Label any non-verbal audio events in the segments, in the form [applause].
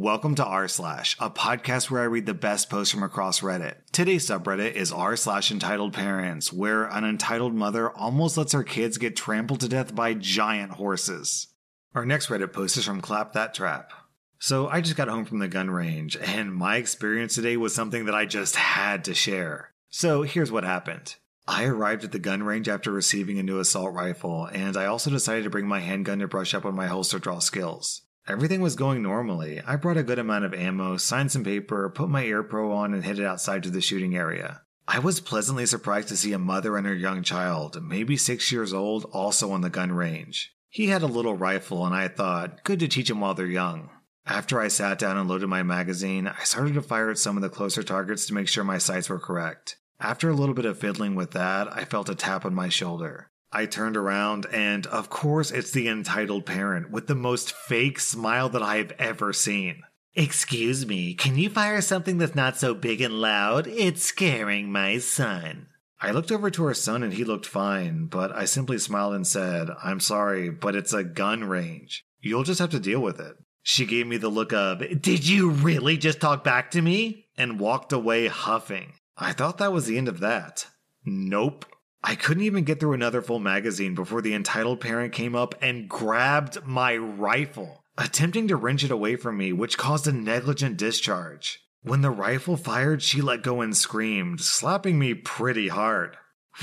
Welcome to r slash, a podcast where I read the best posts from across Reddit. Today's subreddit is r slash entitled parents, where an entitled mother almost lets her kids get trampled to death by giant horses. Our next Reddit post is from Clap That Trap. So I just got home from the gun range, and my experience today was something that I just had to share. So here's what happened. I arrived at the gun range after receiving a new assault rifle, and I also decided to bring my handgun to brush up on my holster draw skills. Everything was going normally. I brought a good amount of ammo, signed some paper, put my ear pro on, and headed outside to the shooting area. I was pleasantly surprised to see a mother and her young child, maybe six years old, also on the gun range. He had a little rifle, and I thought, good to teach him while they're young. After I sat down and loaded my magazine, I started to fire at some of the closer targets to make sure my sights were correct. After a little bit of fiddling with that, I felt a tap on my shoulder. I turned around, and of course, it's the entitled parent with the most fake smile that I've ever seen. Excuse me, can you fire something that's not so big and loud? It's scaring my son. I looked over to her son and he looked fine, but I simply smiled and said, I'm sorry, but it's a gun range. You'll just have to deal with it. She gave me the look of, Did you really just talk back to me? and walked away huffing. I thought that was the end of that. Nope. I couldn't even get through another full magazine before the entitled parent came up and grabbed my rifle, attempting to wrench it away from me, which caused a negligent discharge. When the rifle fired, she let go and screamed, slapping me pretty hard.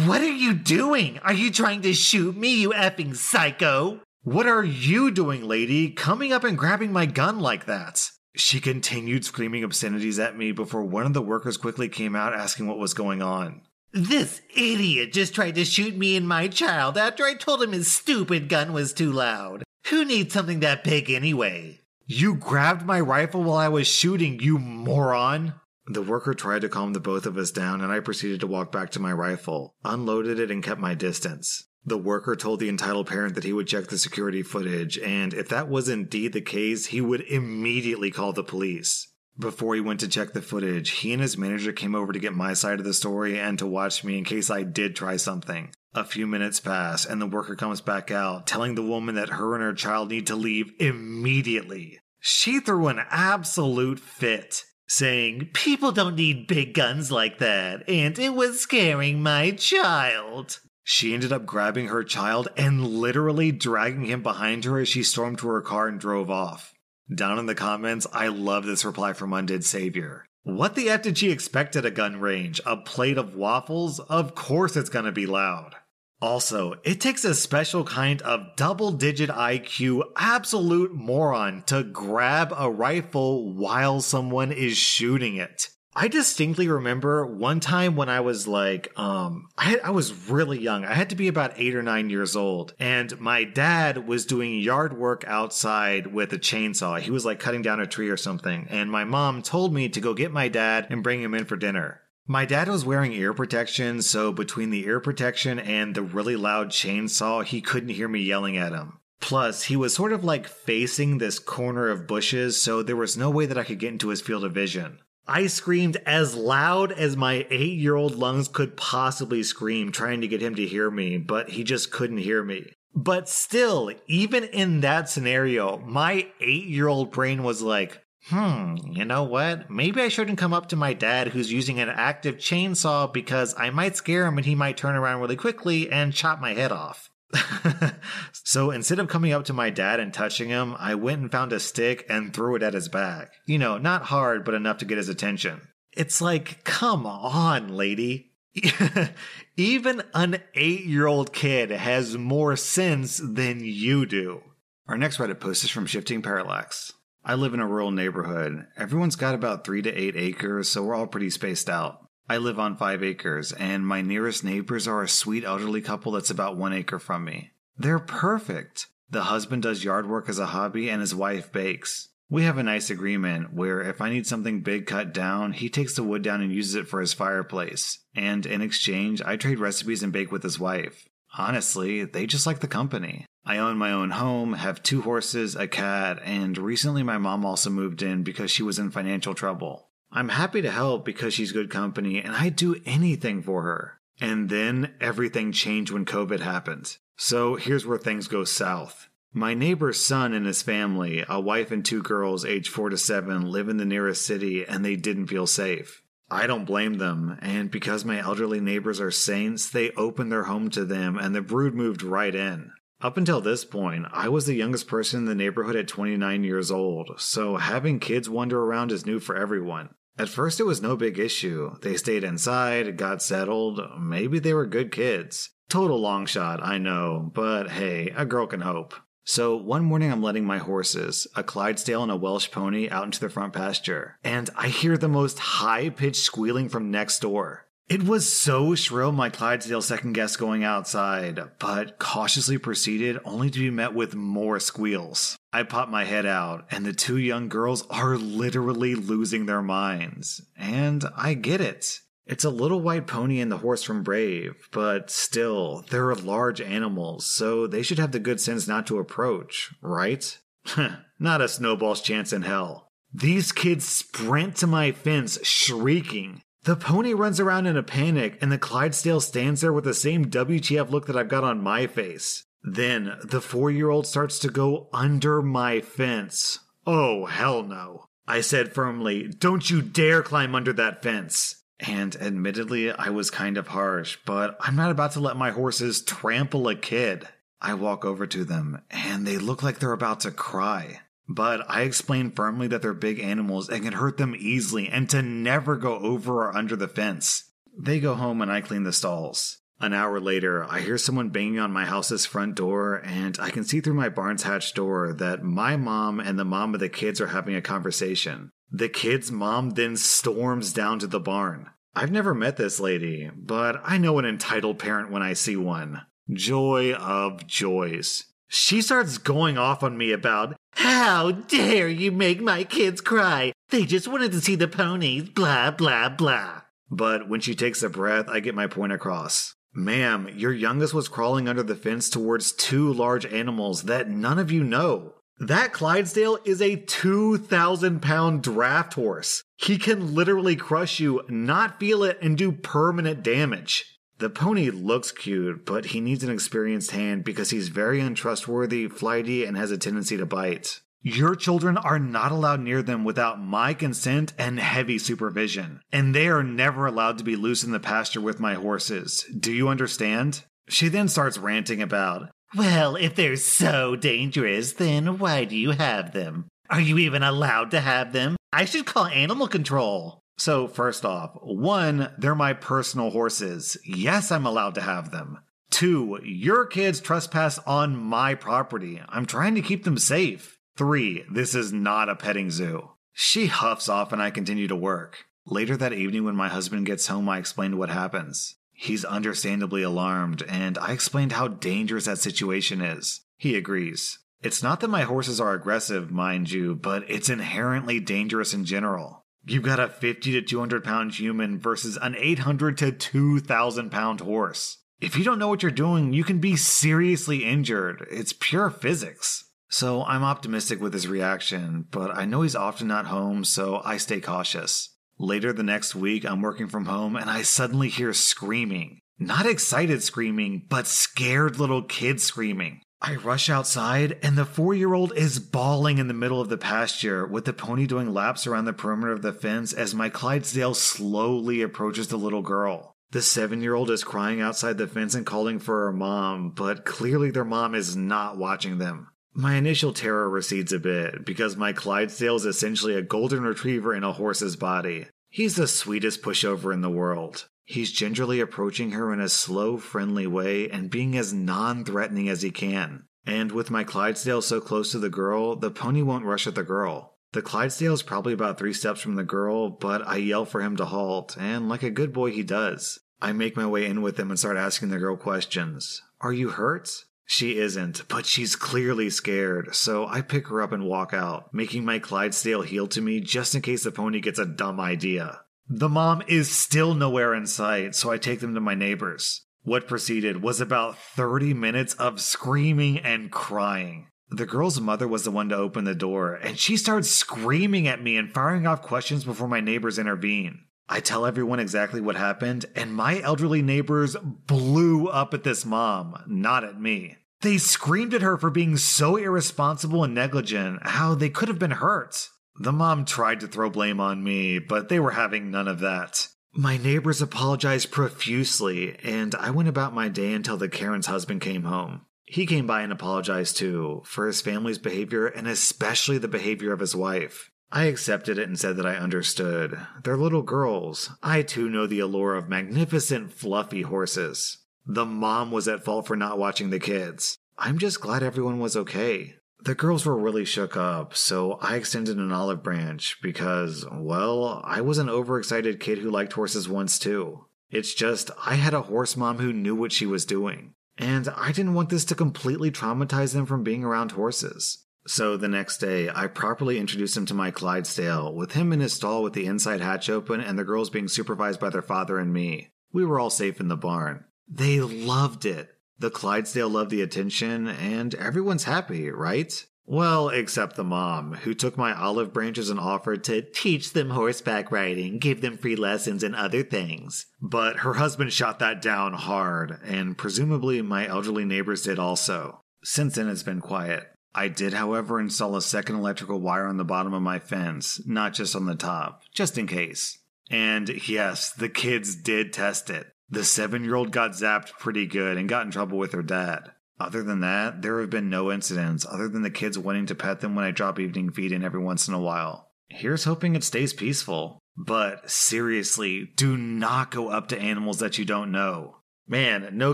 What are you doing? Are you trying to shoot me, you effing psycho? What are you doing, lady, coming up and grabbing my gun like that? She continued screaming obscenities at me before one of the workers quickly came out asking what was going on. This idiot just tried to shoot me and my child after I told him his stupid gun was too loud. Who needs something that big anyway? You grabbed my rifle while I was shooting, you moron! The worker tried to calm the both of us down, and I proceeded to walk back to my rifle, unloaded it, and kept my distance. The worker told the entitled parent that he would check the security footage, and if that was indeed the case, he would immediately call the police. Before he went to check the footage, he and his manager came over to get my side of the story and to watch me in case I did try something. A few minutes pass, and the worker comes back out, telling the woman that her and her child need to leave immediately. She threw an absolute fit, saying, People don't need big guns like that, and it was scaring my child. She ended up grabbing her child and literally dragging him behind her as she stormed to her car and drove off. Down in the comments, I love this reply from Undead Savior. What the F did she expect at a gun range? A plate of waffles? Of course it's gonna be loud. Also, it takes a special kind of double digit IQ absolute moron to grab a rifle while someone is shooting it. I distinctly remember one time when I was like, um, I, I was really young. I had to be about eight or nine years old. And my dad was doing yard work outside with a chainsaw. He was like cutting down a tree or something. And my mom told me to go get my dad and bring him in for dinner. My dad was wearing ear protection, so between the ear protection and the really loud chainsaw, he couldn't hear me yelling at him. Plus, he was sort of like facing this corner of bushes, so there was no way that I could get into his field of vision. I screamed as loud as my eight year old lungs could possibly scream, trying to get him to hear me, but he just couldn't hear me. But still, even in that scenario, my eight year old brain was like, hmm, you know what? Maybe I shouldn't come up to my dad who's using an active chainsaw because I might scare him and he might turn around really quickly and chop my head off. [laughs] so instead of coming up to my dad and touching him, I went and found a stick and threw it at his back. You know, not hard, but enough to get his attention. It's like, come on, lady. [laughs] Even an eight year old kid has more sense than you do. Our next Reddit post is from Shifting Parallax. I live in a rural neighborhood. Everyone's got about three to eight acres, so we're all pretty spaced out. I live on five acres, and my nearest neighbors are a sweet elderly couple that's about one acre from me. They're perfect. The husband does yard work as a hobby, and his wife bakes. We have a nice agreement where if I need something big cut down, he takes the wood down and uses it for his fireplace. And in exchange, I trade recipes and bake with his wife. Honestly, they just like the company. I own my own home, have two horses, a cat, and recently my mom also moved in because she was in financial trouble. I'm happy to help because she's good company and I'd do anything for her. And then everything changed when COVID happened. So here's where things go south. My neighbor's son and his family, a wife and two girls aged 4 to 7, live in the nearest city and they didn't feel safe. I don't blame them, and because my elderly neighbors are saints, they opened their home to them and the brood moved right in. Up until this point, I was the youngest person in the neighborhood at 29 years old, so having kids wander around is new for everyone. At first, it was no big issue. They stayed inside, got settled, maybe they were good kids. Total long shot, I know, but hey, a girl can hope. So one morning I'm letting my horses, a Clydesdale and a Welsh pony, out into the front pasture, and I hear the most high pitched squealing from next door. It was so shrill my Clydesdale second guessed going outside, but cautiously proceeded only to be met with more squeals. I pop my head out, and the two young girls are literally losing their minds. And I get it. It's a little white pony and the horse from Brave, but still, they're large animals, so they should have the good sense not to approach, right? [laughs] not a snowball's chance in hell. These kids sprint to my fence, shrieking. The pony runs around in a panic, and the Clydesdale stands there with the same WTF look that I've got on my face. Then the four year old starts to go under my fence. Oh, hell no. I said firmly, Don't you dare climb under that fence. And admittedly, I was kind of harsh, but I'm not about to let my horses trample a kid. I walk over to them, and they look like they're about to cry. But I explain firmly that they're big animals and can hurt them easily and to never go over or under the fence. They go home and I clean the stalls. An hour later, I hear someone banging on my house's front door, and I can see through my barn's hatch door that my mom and the mom of the kids are having a conversation. The kid's mom then storms down to the barn. I've never met this lady, but I know an entitled parent when I see one. Joy of joys. She starts going off on me about, How dare you make my kids cry? They just wanted to see the ponies, blah, blah, blah. But when she takes a breath, I get my point across. Ma'am, your youngest was crawling under the fence towards two large animals that none of you know. That Clydesdale is a 2,000 pound draft horse. He can literally crush you, not feel it, and do permanent damage. The pony looks cute, but he needs an experienced hand because he's very untrustworthy, flighty, and has a tendency to bite. Your children are not allowed near them without my consent and heavy supervision, and they are never allowed to be loose in the pasture with my horses. Do you understand? She then starts ranting about, well, if they're so dangerous, then why do you have them? Are you even allowed to have them? I should call animal control. So, first off, one, they're my personal horses. Yes, I'm allowed to have them. Two, your kids trespass on my property. I'm trying to keep them safe. Three, this is not a petting zoo. She huffs off and I continue to work. Later that evening, when my husband gets home, I explain what happens. He's understandably alarmed, and I explained how dangerous that situation is. He agrees. It's not that my horses are aggressive, mind you, but it's inherently dangerous in general. You've got a 50 to 200 pound human versus an 800 to 2,000 pound horse. If you don't know what you're doing, you can be seriously injured. It's pure physics. So I'm optimistic with his reaction, but I know he's often not home, so I stay cautious. Later the next week, I'm working from home and I suddenly hear screaming. Not excited screaming, but scared little kids screaming. I rush outside and the four year old is bawling in the middle of the pasture with the pony doing laps around the perimeter of the fence as my Clydesdale slowly approaches the little girl. The seven year old is crying outside the fence and calling for her mom, but clearly their mom is not watching them. My initial terror recedes a bit because my Clydesdale is essentially a golden retriever in a horse's body. He's the sweetest pushover in the world. He's gingerly approaching her in a slow, friendly way and being as non threatening as he can. And with my Clydesdale so close to the girl, the pony won't rush at the girl. The Clydesdale is probably about three steps from the girl, but I yell for him to halt, and like a good boy, he does. I make my way in with him and start asking the girl questions. Are you hurt? She isn't, but she's clearly scared, so I pick her up and walk out, making my Clydesdale heel to me just in case the pony gets a dumb idea. The mom is still nowhere in sight, so I take them to my neighbors. What proceeded was about 30 minutes of screaming and crying. The girl's mother was the one to open the door, and she starts screaming at me and firing off questions before my neighbors intervene. I tell everyone exactly what happened, and my elderly neighbors blew up at this mom, not at me. They screamed at her for being so irresponsible and negligent, how they could have been hurt. The mom tried to throw blame on me, but they were having none of that. My neighbors apologized profusely, and I went about my day until the Karen's husband came home. He came by and apologized too, for his family's behavior and especially the behavior of his wife. I accepted it and said that I understood. They're little girls. I too know the allure of magnificent, fluffy horses. The mom was at fault for not watching the kids. I'm just glad everyone was okay. The girls were really shook up, so I extended an olive branch because, well, I was an overexcited kid who liked horses once too. It's just, I had a horse mom who knew what she was doing. And I didn't want this to completely traumatize them from being around horses. So the next day, I properly introduced him to my Clydesdale, with him in his stall with the inside hatch open and the girls being supervised by their father and me. We were all safe in the barn. They loved it. The Clydesdale loved the attention, and everyone's happy, right? Well, except the mom, who took my olive branches and offered to teach them horseback riding, give them free lessons and other things. But her husband shot that down hard, and presumably my elderly neighbors did also. Since then, it's been quiet. I did, however, install a second electrical wire on the bottom of my fence, not just on the top, just in case. And yes, the kids did test it. The seven year old got zapped pretty good and got in trouble with her dad. Other than that, there have been no incidents other than the kids wanting to pet them when I drop evening feed in every once in a while. Here's hoping it stays peaceful. But seriously, do not go up to animals that you don't know. Man, no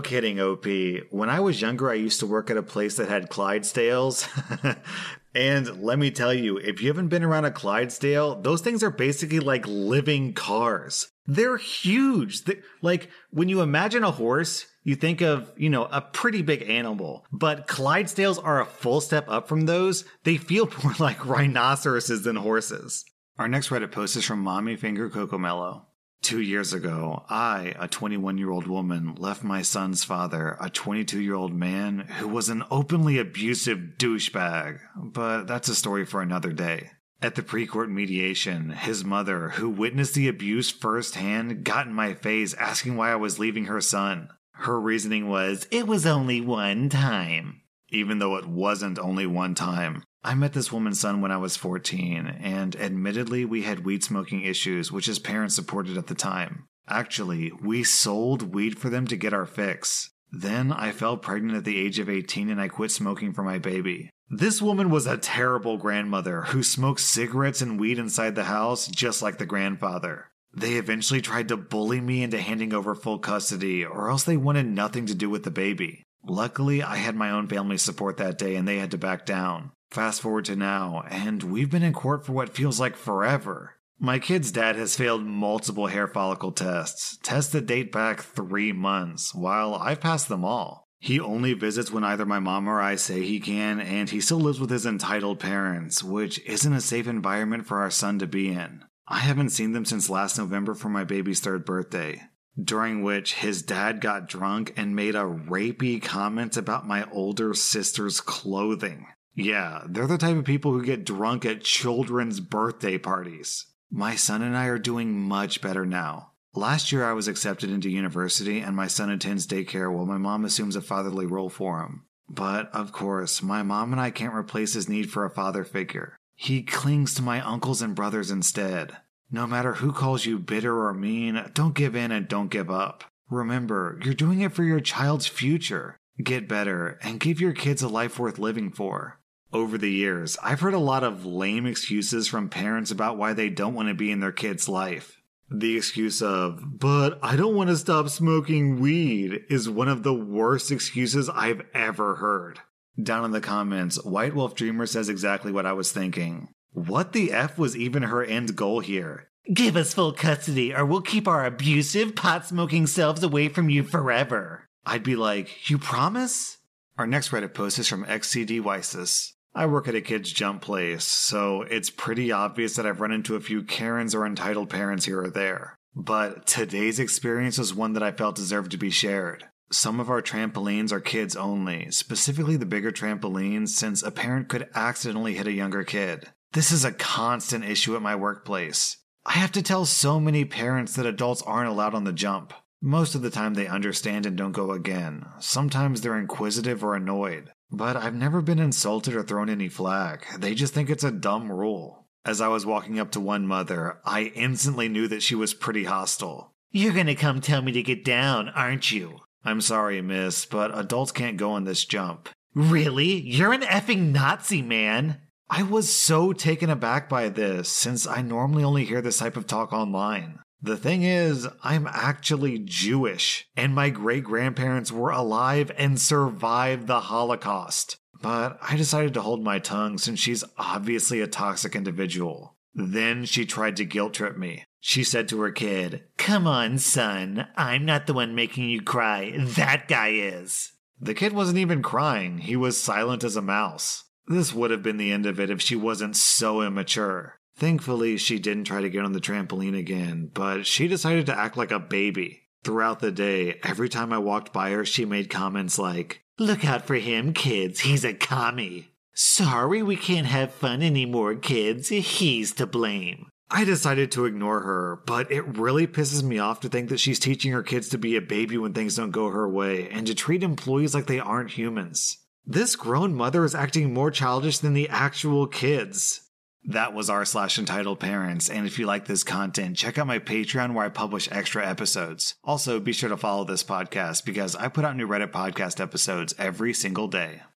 kidding, OP. When I was younger, I used to work at a place that had Clydesdales. [laughs] and let me tell you, if you haven't been around a Clydesdale, those things are basically like living cars. They're huge. They, like when you imagine a horse, you think of, you know, a pretty big animal, but Clydesdales are a full step up from those. They feel [laughs] more like rhinoceroses than horses. Our next Reddit post is from Mommy Finger Cocomello. Two years ago, I, a 21 year old woman, left my son's father, a 22 year old man who was an openly abusive douchebag. But that's a story for another day. At the pre court mediation, his mother, who witnessed the abuse firsthand, got in my face asking why I was leaving her son. Her reasoning was, it was only one time. Even though it wasn't only one time. I met this woman's son when I was 14, and admittedly, we had weed smoking issues, which his parents supported at the time. Actually, we sold weed for them to get our fix. Then I fell pregnant at the age of 18 and I quit smoking for my baby. This woman was a terrible grandmother who smoked cigarettes and weed inside the house just like the grandfather. They eventually tried to bully me into handing over full custody, or else they wanted nothing to do with the baby. Luckily, I had my own family support that day and they had to back down. Fast forward to now, and we've been in court for what feels like forever. My kid's dad has failed multiple hair follicle tests, tests that date back three months, while I've passed them all. He only visits when either my mom or I say he can, and he still lives with his entitled parents, which isn't a safe environment for our son to be in. I haven't seen them since last November for my baby's third birthday, during which his dad got drunk and made a rapey comment about my older sister's clothing. Yeah, they're the type of people who get drunk at children's birthday parties. My son and I are doing much better now. Last year, I was accepted into university, and my son attends daycare while my mom assumes a fatherly role for him. But, of course, my mom and I can't replace his need for a father figure. He clings to my uncles and brothers instead. No matter who calls you bitter or mean, don't give in and don't give up. Remember, you're doing it for your child's future. Get better and give your kids a life worth living for. Over the years, I've heard a lot of lame excuses from parents about why they don't want to be in their kid's life. The excuse of, but I don't want to stop smoking weed is one of the worst excuses I've ever heard. Down in the comments, White Wolf Dreamer says exactly what I was thinking. What the F was even her end goal here? Give us full custody or we'll keep our abusive, pot smoking selves away from you forever. I'd be like, You promise? Our next Reddit post is from XCD Wysis. I work at a kid's jump place, so it's pretty obvious that I've run into a few Karens or entitled parents here or there. But today's experience was one that I felt deserved to be shared. Some of our trampolines are kids only, specifically the bigger trampolines, since a parent could accidentally hit a younger kid. This is a constant issue at my workplace. I have to tell so many parents that adults aren't allowed on the jump. Most of the time they understand and don't go again. Sometimes they're inquisitive or annoyed. But I've never been insulted or thrown any flack. They just think it's a dumb rule. As I was walking up to one mother, I instantly knew that she was pretty hostile. You're gonna come tell me to get down, aren't you? I'm sorry, miss, but adults can't go on this jump. Really? You're an effing Nazi, man! I was so taken aback by this, since I normally only hear this type of talk online. The thing is, I'm actually Jewish, and my great grandparents were alive and survived the Holocaust. But I decided to hold my tongue since she's obviously a toxic individual. Then she tried to guilt trip me. She said to her kid, Come on, son, I'm not the one making you cry. That guy is. The kid wasn't even crying, he was silent as a mouse. This would have been the end of it if she wasn't so immature. Thankfully, she didn't try to get on the trampoline again, but she decided to act like a baby. Throughout the day, every time I walked by her, she made comments like, Look out for him, kids, he's a commie. Sorry we can't have fun anymore, kids, he's to blame. I decided to ignore her, but it really pisses me off to think that she's teaching her kids to be a baby when things don't go her way and to treat employees like they aren't humans. This grown mother is acting more childish than the actual kids. That was r slash entitled parents. And if you like this content, check out my Patreon where I publish extra episodes. Also, be sure to follow this podcast because I put out new Reddit podcast episodes every single day.